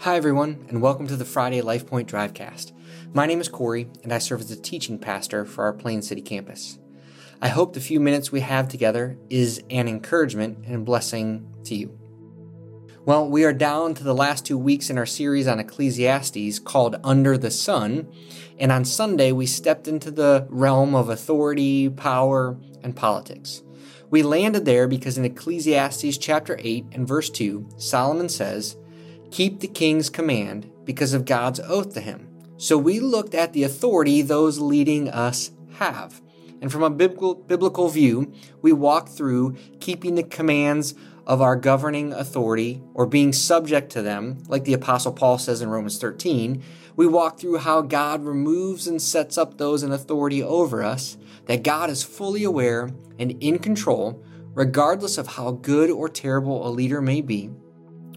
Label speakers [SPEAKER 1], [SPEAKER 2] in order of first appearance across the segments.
[SPEAKER 1] Hi, everyone, and welcome to the Friday Life Point Drivecast. My name is Cory, and I serve as the teaching pastor for our Plain City campus. I hope the few minutes we have together is an encouragement and blessing to you. Well, we are down to the last two weeks in our series on Ecclesiastes called Under the Sun, and on Sunday we stepped into the realm of authority, power, and politics. We landed there because in Ecclesiastes chapter 8 and verse 2, Solomon says, Keep the king's command because of God's oath to him. So we looked at the authority those leading us have. And from a biblical, biblical view, we walked through keeping the commands of our governing authority or being subject to them, like the Apostle Paul says in Romans 13. We walk through how God removes and sets up those in authority over us, that God is fully aware and in control, regardless of how good or terrible a leader may be.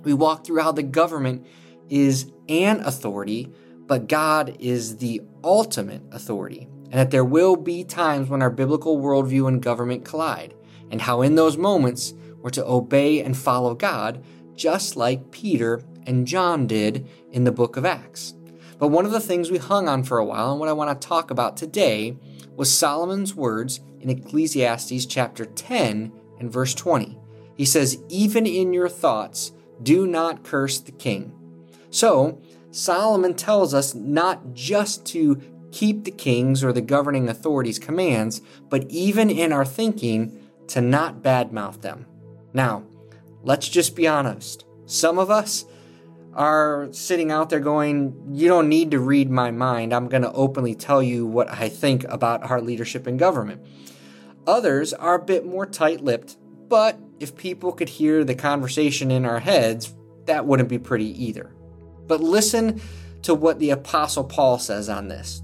[SPEAKER 1] We walk through how the government is an authority, but God is the ultimate authority, and that there will be times when our biblical worldview and government collide, and how in those moments we're to obey and follow God, just like Peter and John did in the book of Acts. But one of the things we hung on for a while, and what I want to talk about today, was Solomon's words in Ecclesiastes chapter 10 and verse 20. He says, Even in your thoughts, do not curse the king. So, Solomon tells us not just to keep the king's or the governing authorities' commands, but even in our thinking, to not badmouth them. Now, let's just be honest. Some of us are sitting out there going, You don't need to read my mind. I'm going to openly tell you what I think about our leadership and government. Others are a bit more tight lipped but if people could hear the conversation in our heads, that wouldn't be pretty either. But listen to what the Apostle Paul says on this.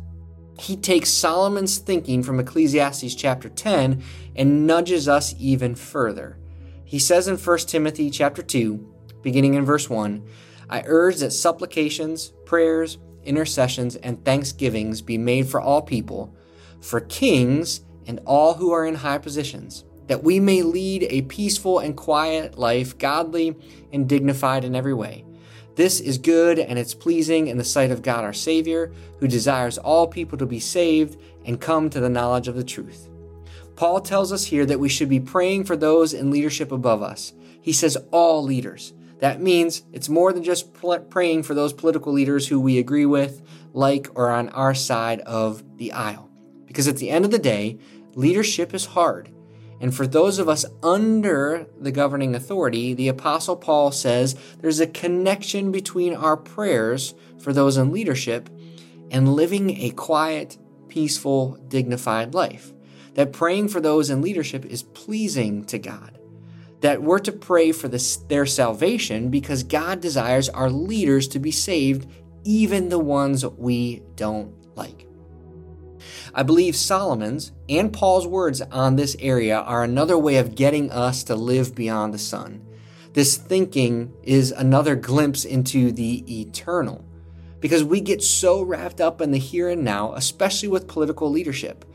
[SPEAKER 1] He takes Solomon's thinking from Ecclesiastes chapter 10 and nudges us even further. He says in 1 Timothy chapter 2, beginning in verse 1, I urge that supplications, prayers, intercessions, and thanksgivings be made for all people, for kings and all who are in high positions that we may lead a peaceful and quiet life, godly and dignified in every way. This is good and it's pleasing in the sight of God our Savior, who desires all people to be saved and come to the knowledge of the truth. Paul tells us here that we should be praying for those in leadership above us. He says all leaders. That means it's more than just praying for those political leaders who we agree with, like, or on our side of the aisle. Because at the end of the day, leadership is hard. And for those of us under the governing authority, the Apostle Paul says there's a connection between our prayers for those in leadership and living a quiet, peaceful, dignified life. That praying for those in leadership is pleasing to God. That we're to pray for this, their salvation because God desires our leaders to be saved, even the ones we don't like. I believe Solomon's and Paul's words on this area are another way of getting us to live beyond the sun. This thinking is another glimpse into the eternal because we get so wrapped up in the here and now, especially with political leadership.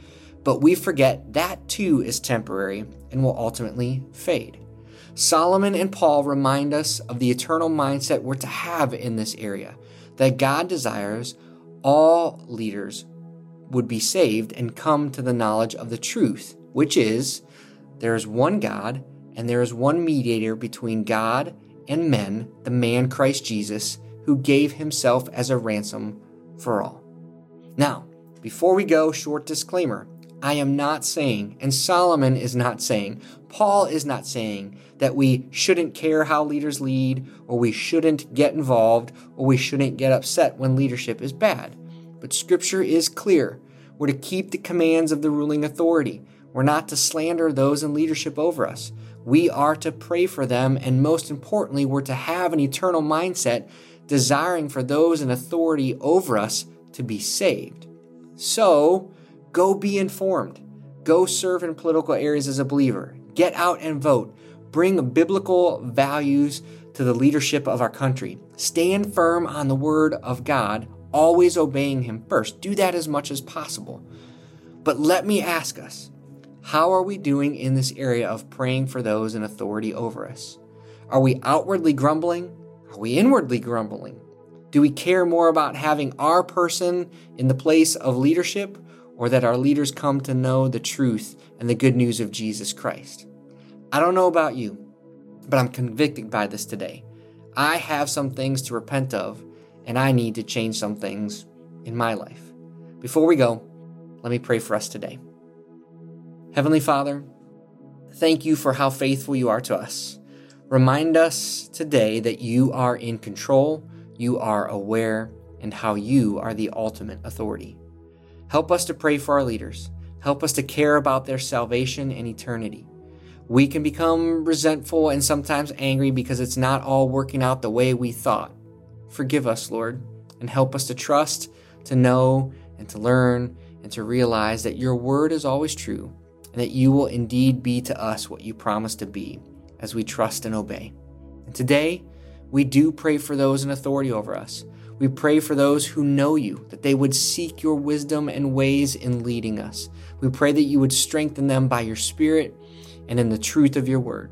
[SPEAKER 1] But we forget that too is temporary and will ultimately fade. Solomon and Paul remind us of the eternal mindset we're to have in this area that God desires all leaders would be saved and come to the knowledge of the truth, which is there is one God and there is one mediator between God and men, the man Christ Jesus, who gave himself as a ransom for all. Now, before we go, short disclaimer. I am not saying, and Solomon is not saying, Paul is not saying that we shouldn't care how leaders lead, or we shouldn't get involved, or we shouldn't get upset when leadership is bad. But Scripture is clear. We're to keep the commands of the ruling authority. We're not to slander those in leadership over us. We are to pray for them, and most importantly, we're to have an eternal mindset, desiring for those in authority over us to be saved. So, go be informed. Go serve in political areas as a believer. Get out and vote. Bring biblical values to the leadership of our country. Stand firm on the word of God always obeying Him first. Do that as much as possible. But let me ask us how are we doing in this area of praying for those in authority over us? Are we outwardly grumbling? Are we inwardly grumbling? Do we care more about having our person in the place of leadership or that our leaders come to know the truth and the good news of Jesus Christ? I don't know about you, but I'm convicted by this today. I have some things to repent of, and I need to change some things in my life. Before we go, let me pray for us today. Heavenly Father, thank you for how faithful you are to us. Remind us today that you are in control you are aware, and how you are the ultimate authority. Help us to pray for our leaders. Help us to care about their salvation and eternity. We can become resentful and sometimes angry because it's not all working out the way we thought. Forgive us, Lord, and help us to trust, to know, and to learn, and to realize that your word is always true, and that you will indeed be to us what you promise to be as we trust and obey. And today, we do pray for those in authority over us. We pray for those who know you, that they would seek your wisdom and ways in leading us. We pray that you would strengthen them by your Spirit and in the truth of your word.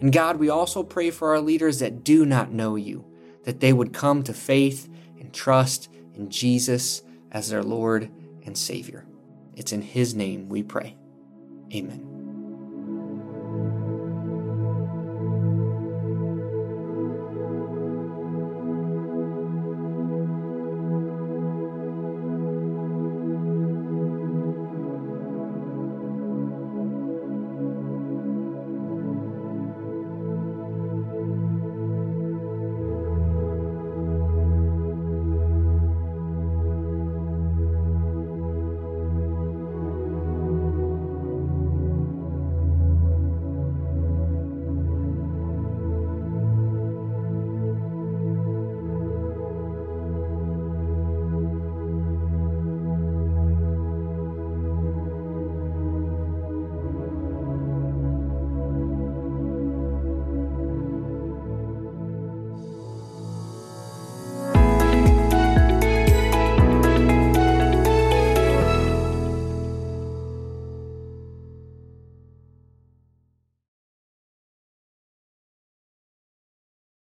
[SPEAKER 1] And God, we also pray for our leaders that do not know you, that they would come to faith and trust in Jesus as their Lord and Savior. It's in His name we pray. Amen.